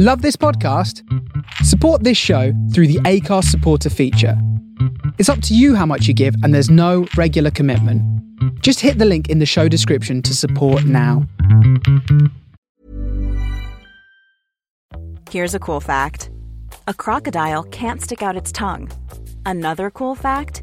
Love this podcast? Support this show through the Acast supporter feature. It's up to you how much you give, and there's no regular commitment. Just hit the link in the show description to support now. Here's a cool fact a crocodile can't stick out its tongue. Another cool fact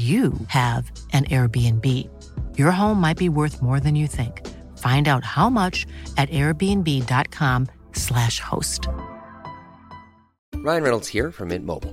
you have an Airbnb. Your home might be worth more than you think. Find out how much at airbnb.com/slash host. Ryan Reynolds here from Mint Mobile.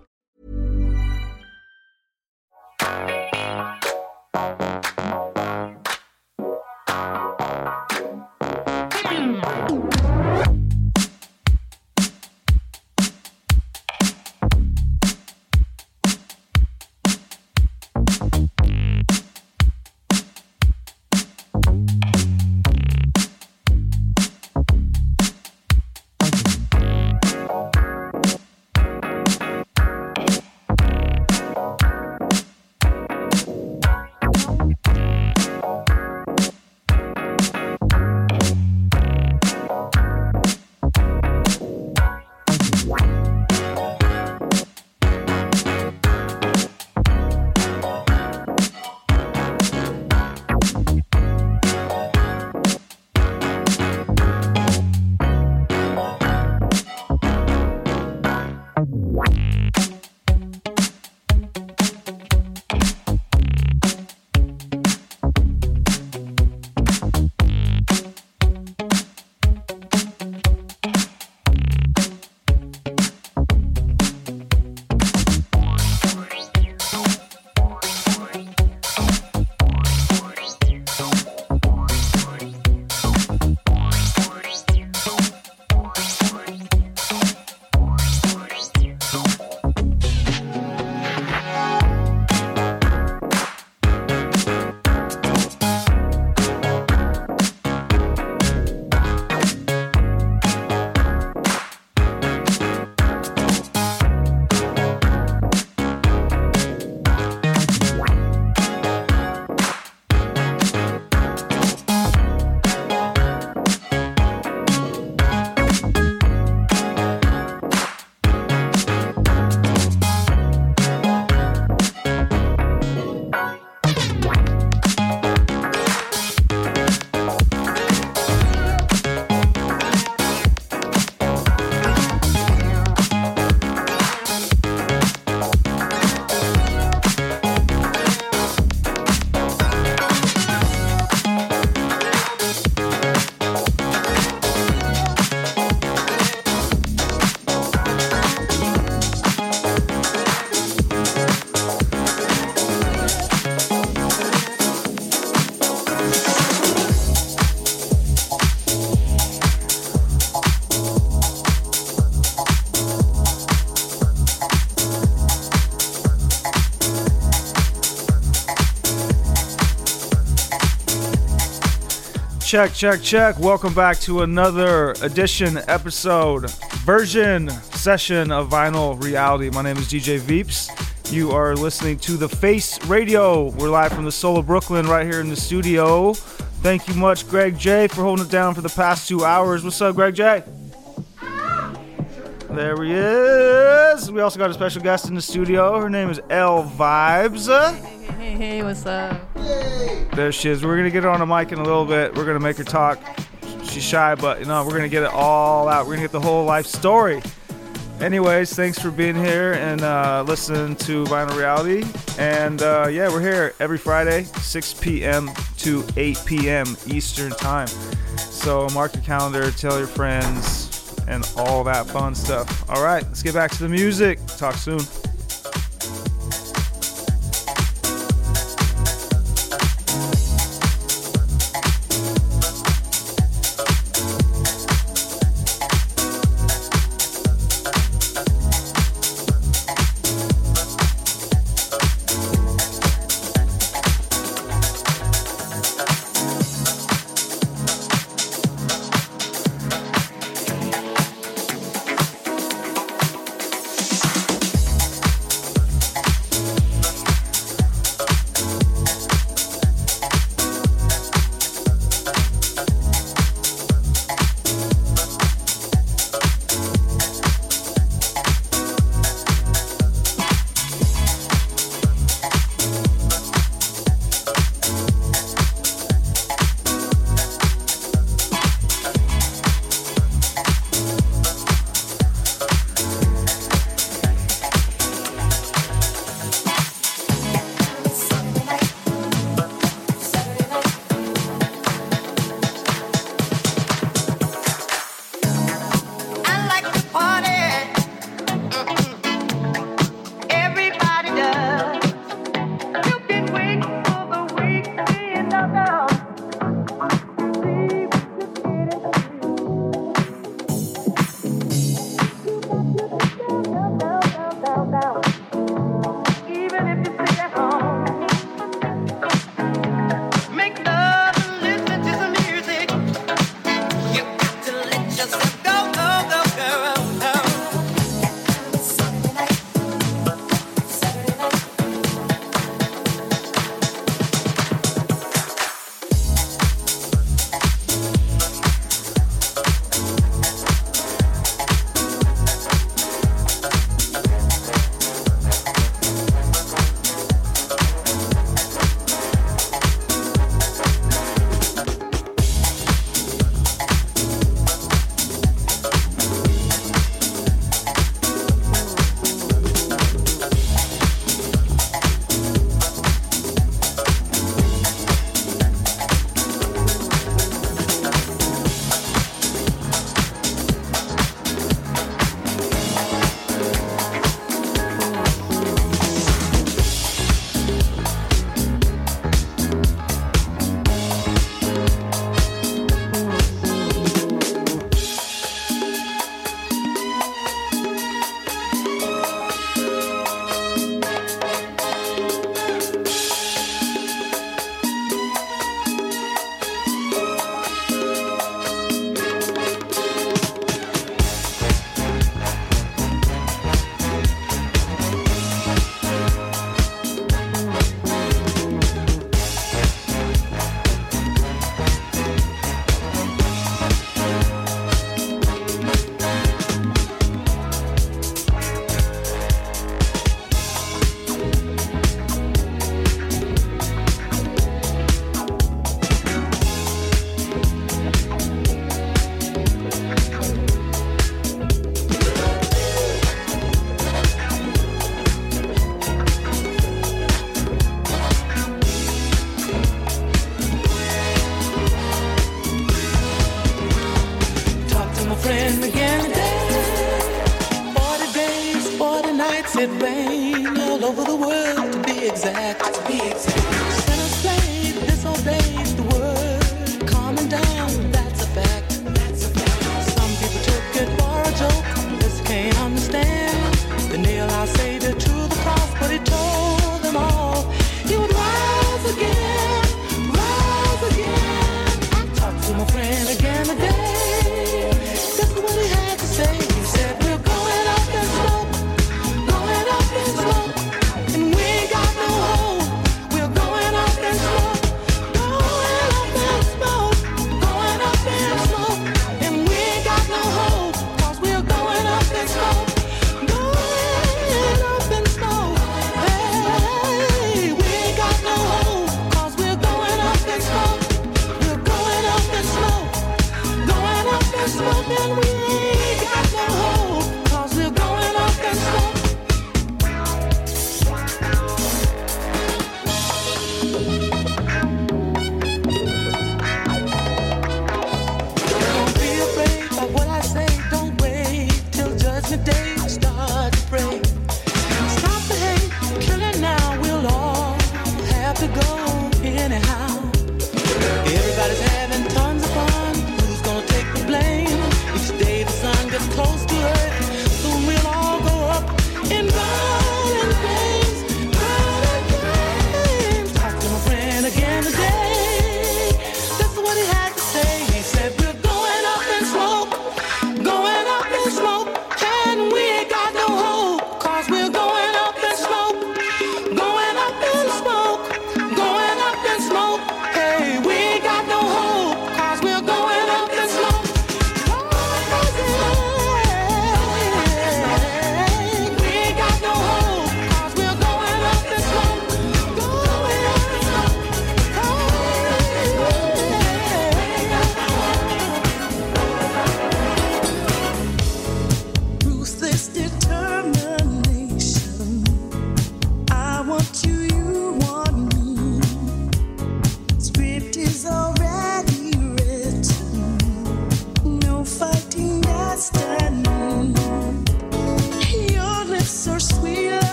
Thank you. Check, check, check. Welcome back to another edition, episode, version, session of Vinyl Reality. My name is DJ Veeps, You are listening to The Face Radio. We're live from the Soul of Brooklyn right here in the studio. Thank you much, Greg J, for holding it down for the past two hours. What's up, Greg J? There he is. We also got a special guest in the studio. Her name is L Vibes. Hey, hey, hey, what's up? There she is. We're gonna get her on the mic in a little bit. We're gonna make her talk. She's shy, but you know we're gonna get it all out. We're gonna get the whole life story. Anyways, thanks for being here and uh, listening to Vinyl Reality. And uh, yeah, we're here every Friday, 6 p.m. to 8 p.m. Eastern Time. So mark your calendar, tell your friends, and all that fun stuff. All right, let's get back to the music. Talk soon.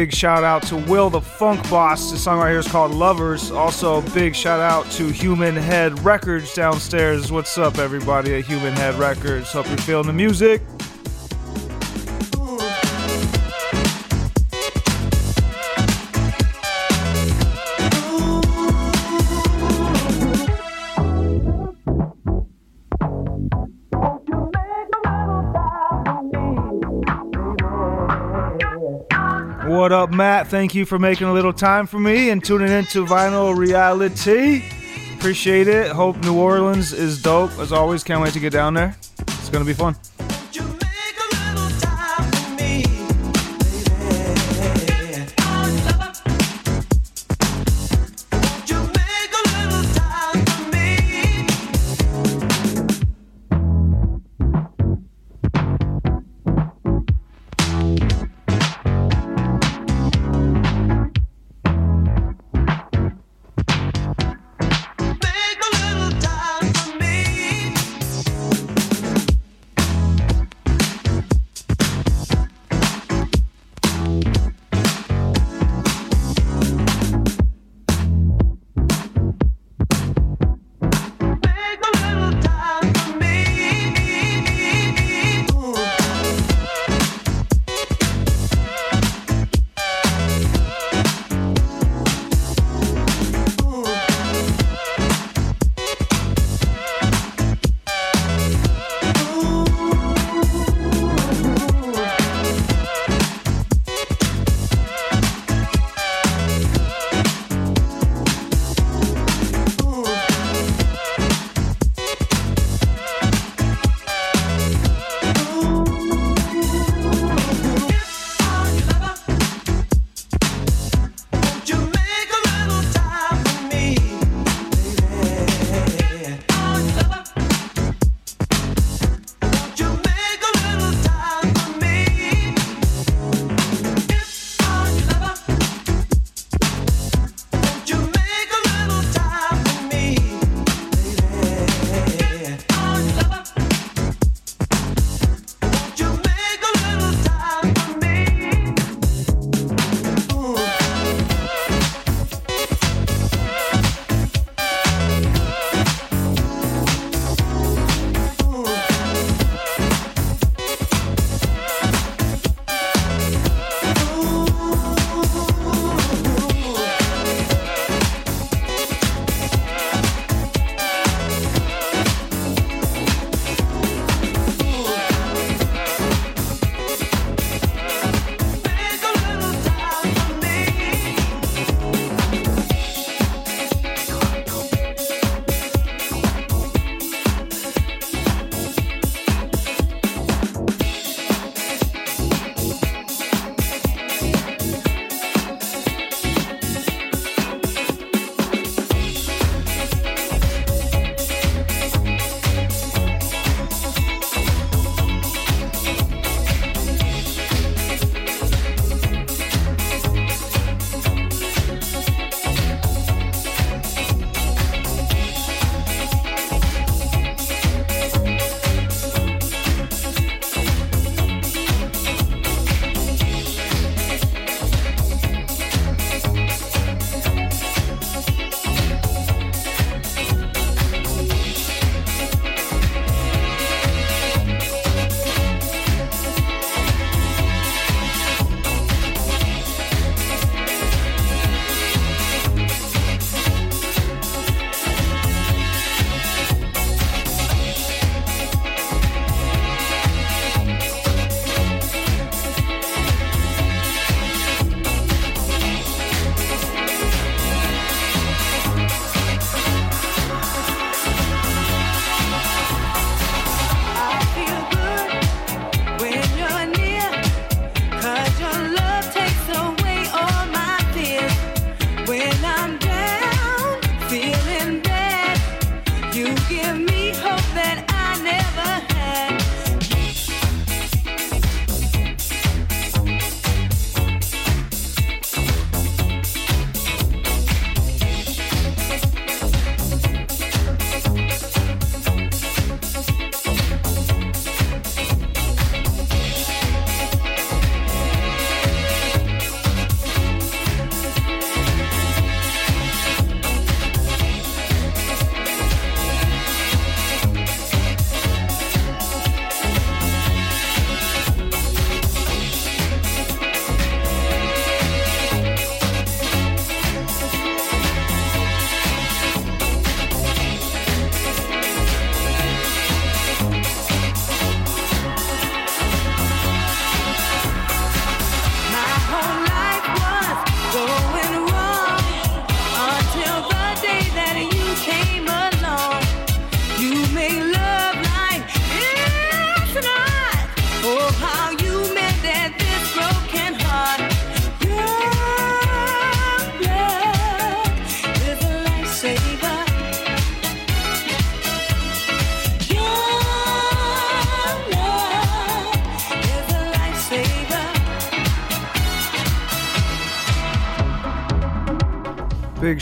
Big shout out to Will the Funk Boss. The song right here is called Lovers. Also, big shout out to Human Head Records downstairs. What's up, everybody at Human Head Records? Hope you're feeling the music. Matt? Thank you for making a little time for me and tuning into Vinyl Reality. Appreciate it. Hope New Orleans is dope. As always, can't wait to get down there. It's going to be fun.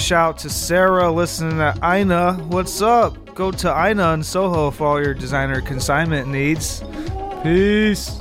shout to Sarah listening to Ina. What's up? Go to Ina in Soho for all your designer consignment needs. Peace.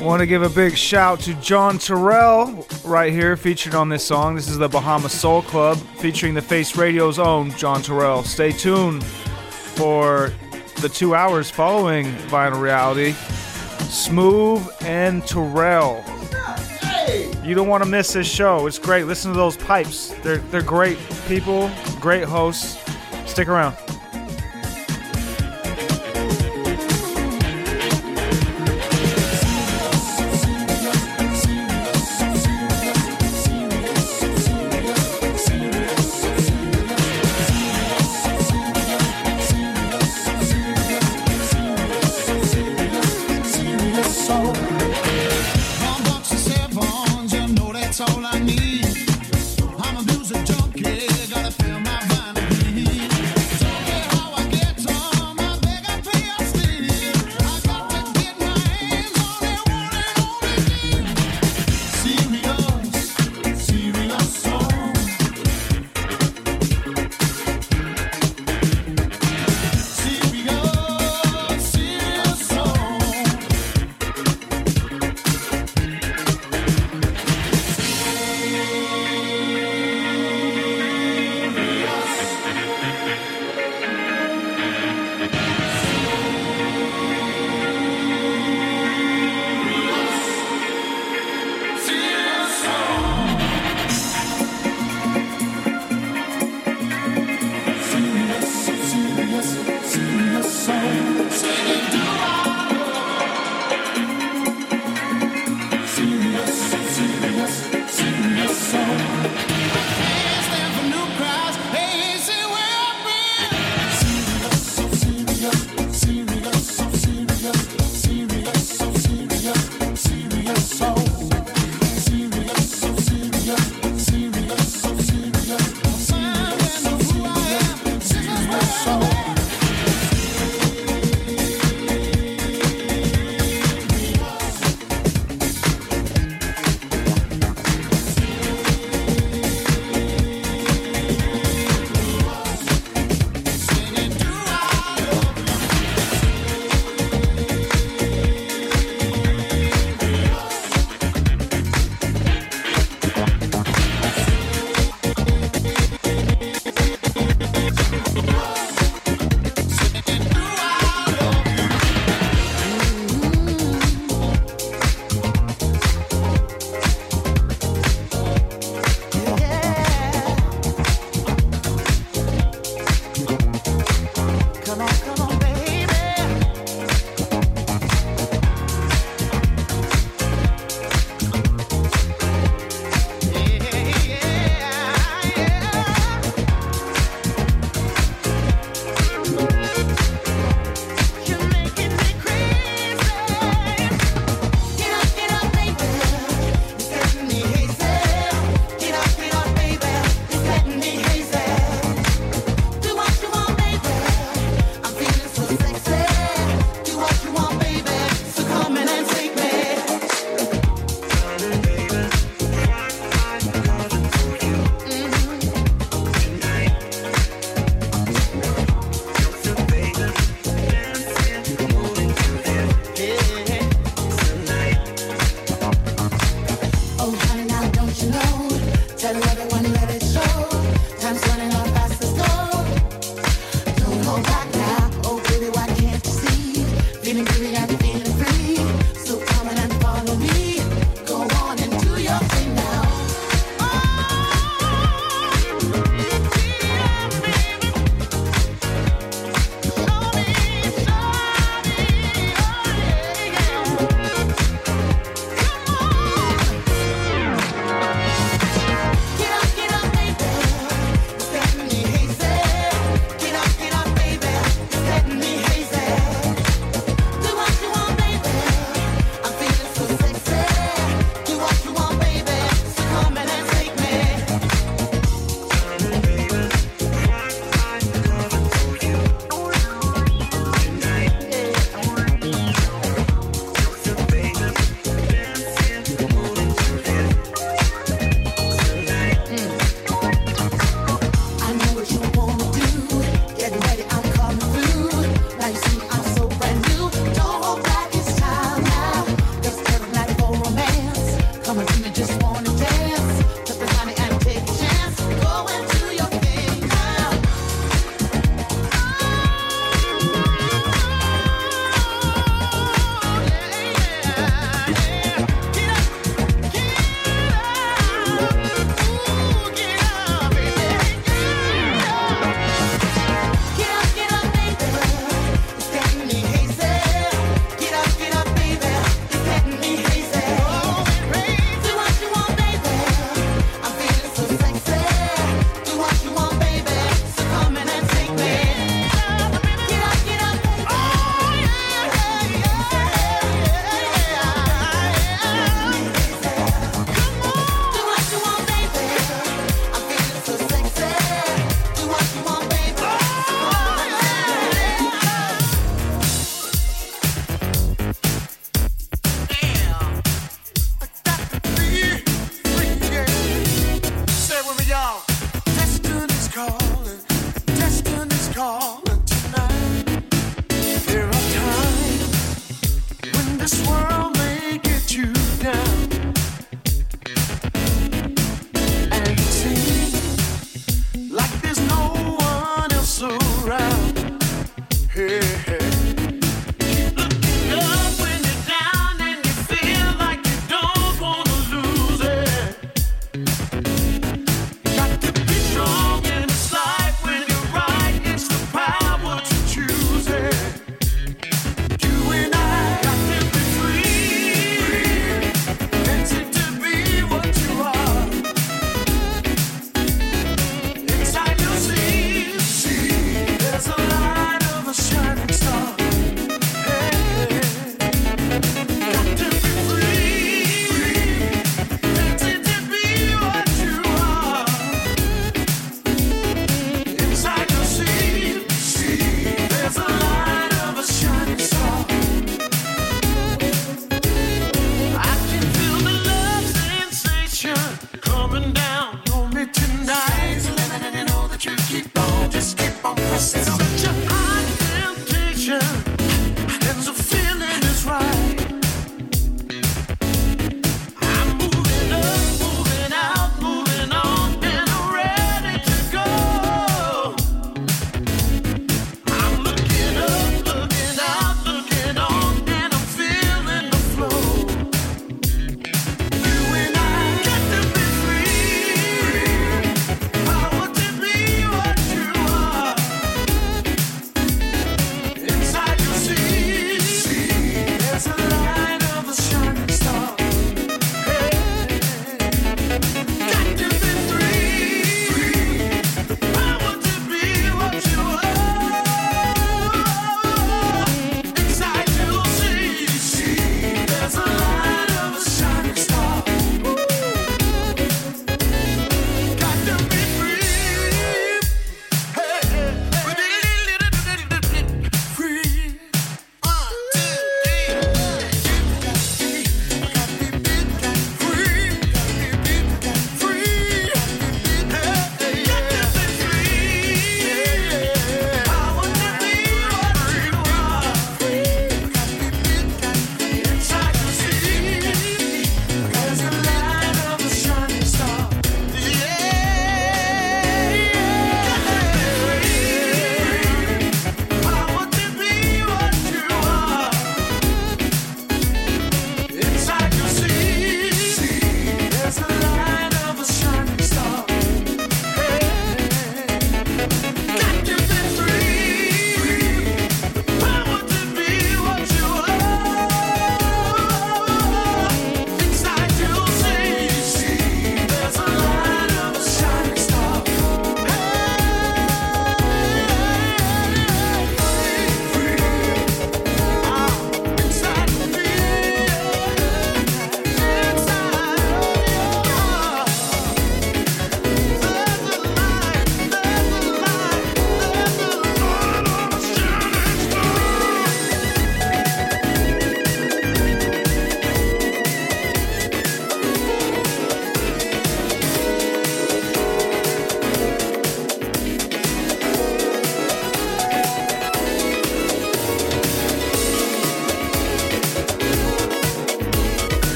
Want to give a big shout to John Turrell right here, featured on this song. This is the Bahama Soul Club, featuring the Face Radio's own John Turrell. Stay tuned for the two hours following Vinyl Reality. Smoove and Turrell. You don't want to miss this show. It's great. Listen to those pipes. They're they're great people, great hosts. Stick around. Everyone let it show.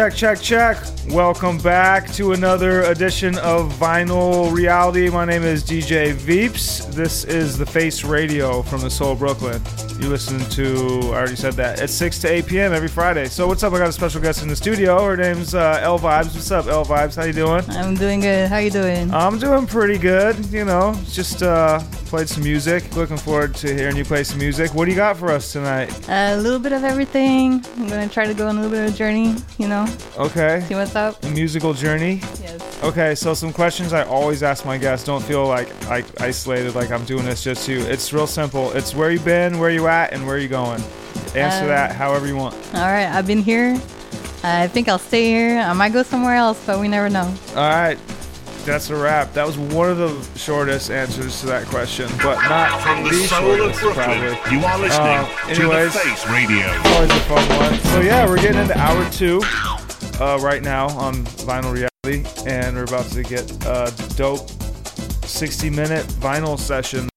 Check, check, check. Welcome back to another edition of Vinyl Reality. My name is DJ Veeps. This is the Face Radio from the Soul of Brooklyn. You listen to, I already said that, at 6 to 8 p.m. every Friday. So what's up? I got a special guest in the studio. Her name's uh, L Vibes. What's up, L Vibes? How you doing? I'm doing good. How you doing? I'm doing pretty good. You know, just uh, played some music. Looking forward to hearing you play some music. What do you got for us tonight? a little bit of everything. I'm gonna try to go on a little bit of a journey. You know, Okay. see what's up. A musical journey. Yes. Okay, so some questions I always ask my guests. Don't feel like I isolated, like I'm doing this just to you. It's real simple. It's where you been, where you at, and where you going. Answer Uh, that however you want. All right. I've been here. I think I'll stay here. I might go somewhere else, but we never know. All right, that's a wrap. That was one of the shortest answers to that question, but not From the the soul of shortest, Brooklyn, probably. you are listening Uh, to the anyways, Face Radio. Always a fun one. So yeah, we're getting into hour two uh, right now on Vinyl Reality, and we're about to get a dope 60 minute vinyl session.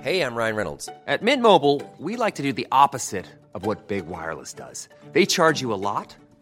Hey, I'm Ryan Reynolds. At Mint Mobile, we like to do the opposite of what Big Wireless does. They charge you a lot,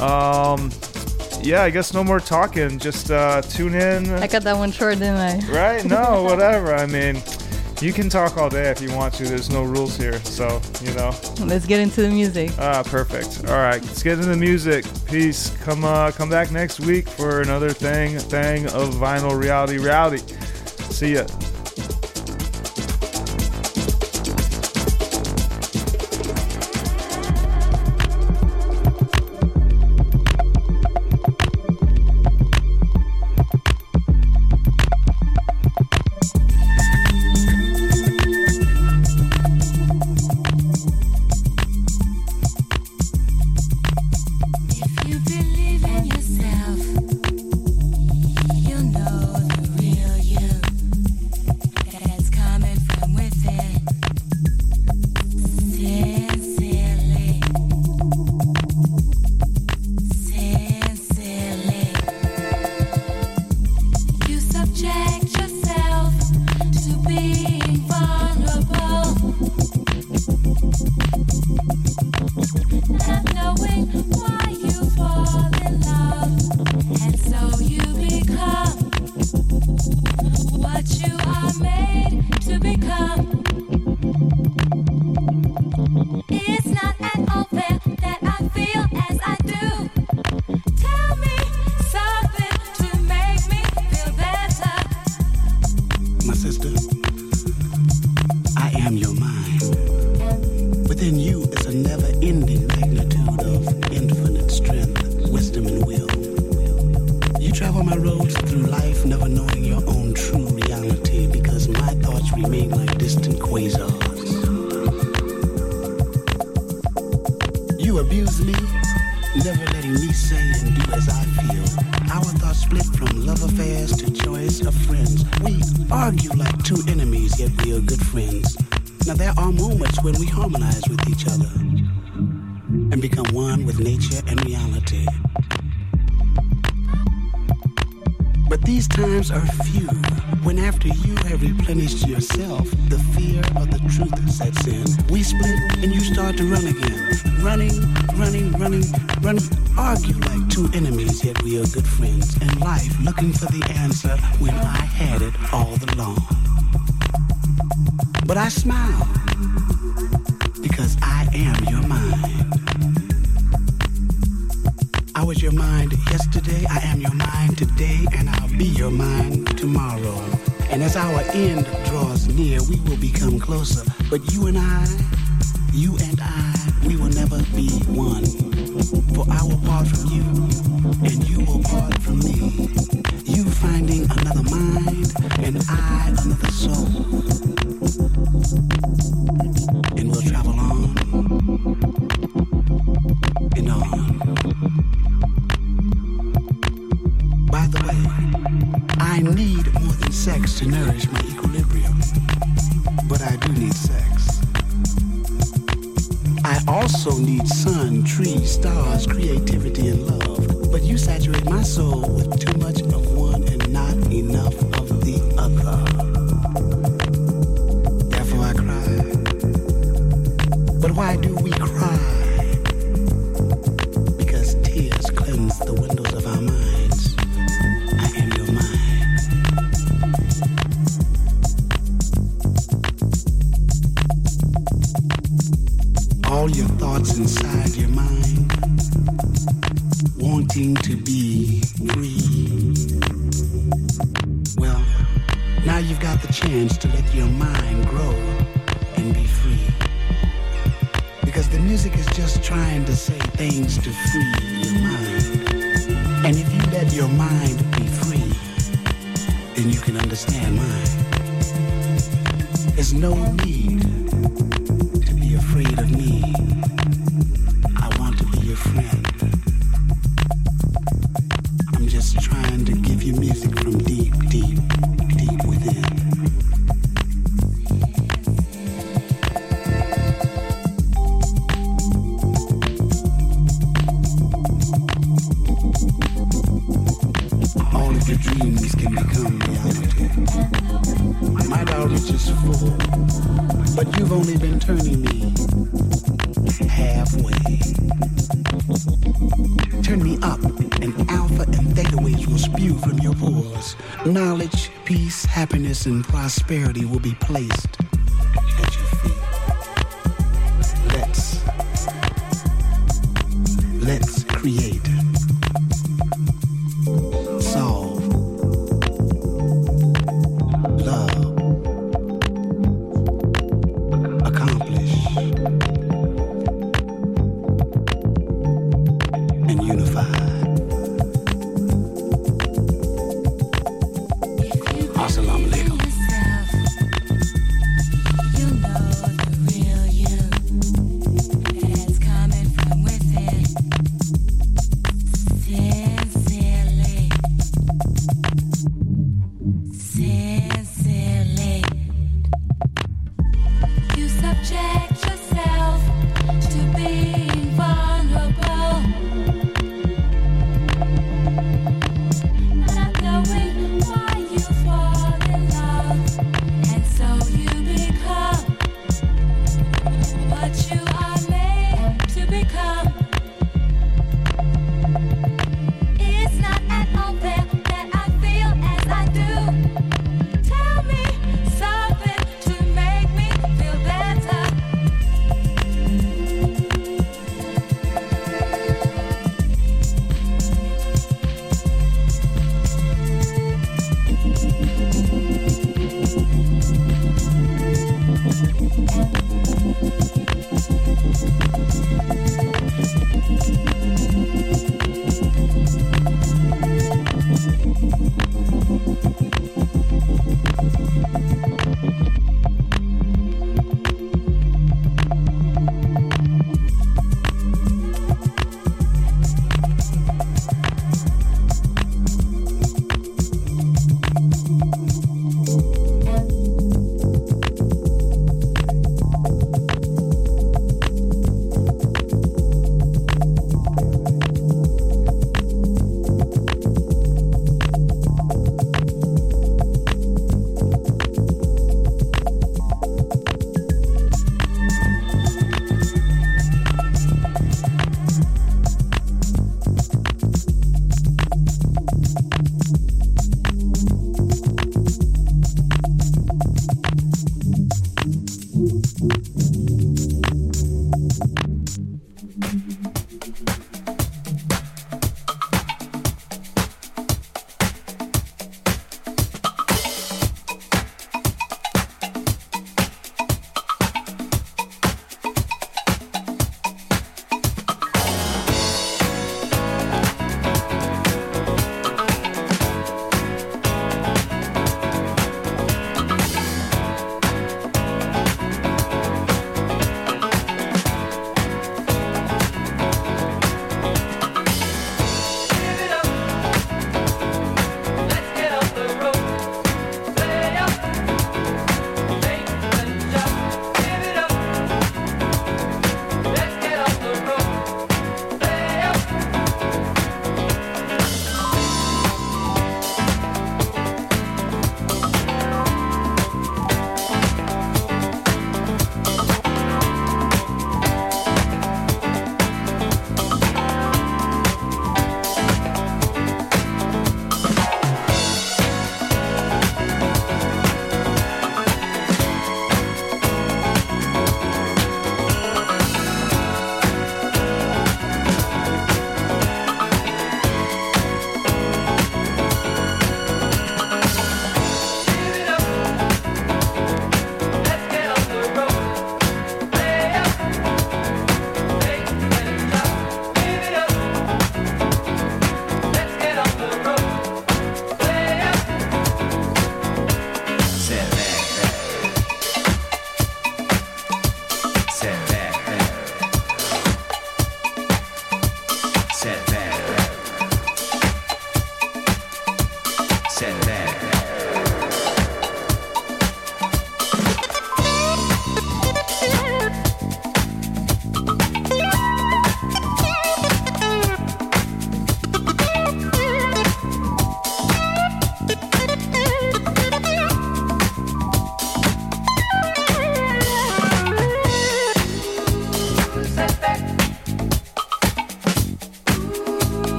Um, yeah, I guess no more talking. Just uh, tune in. I got that one short, didn't I? Right? No, whatever. I mean, you can talk all day if you want to. There's no rules here. So, you know. Let's get into the music. Ah, perfect. All right, let's get into the music. Peace. Come, uh, come back next week for another thing, thing of vinyl reality, reality. See ya. But these times are few when after you have replenished yourself, the fear of the truth sets in. We split and you start to run again. Running, running, running, running. Argue like two enemies, yet we are good friends. And life looking for the answer when I had it all along. But I smile because I am your mind. Was your mind yesterday, I am your mind today, and I'll be your mind tomorrow. And as our end draws near, we will become closer. But you and I, you and I, we will never be one. For I will part from you, and you will part from me. You finding another mind, and I another soul. And we'll travel on and on. Sex to nourish my equilibrium. But I do need sex. I also need sun, trees, stars, creativity, and love. But you saturate my soul with prosperity will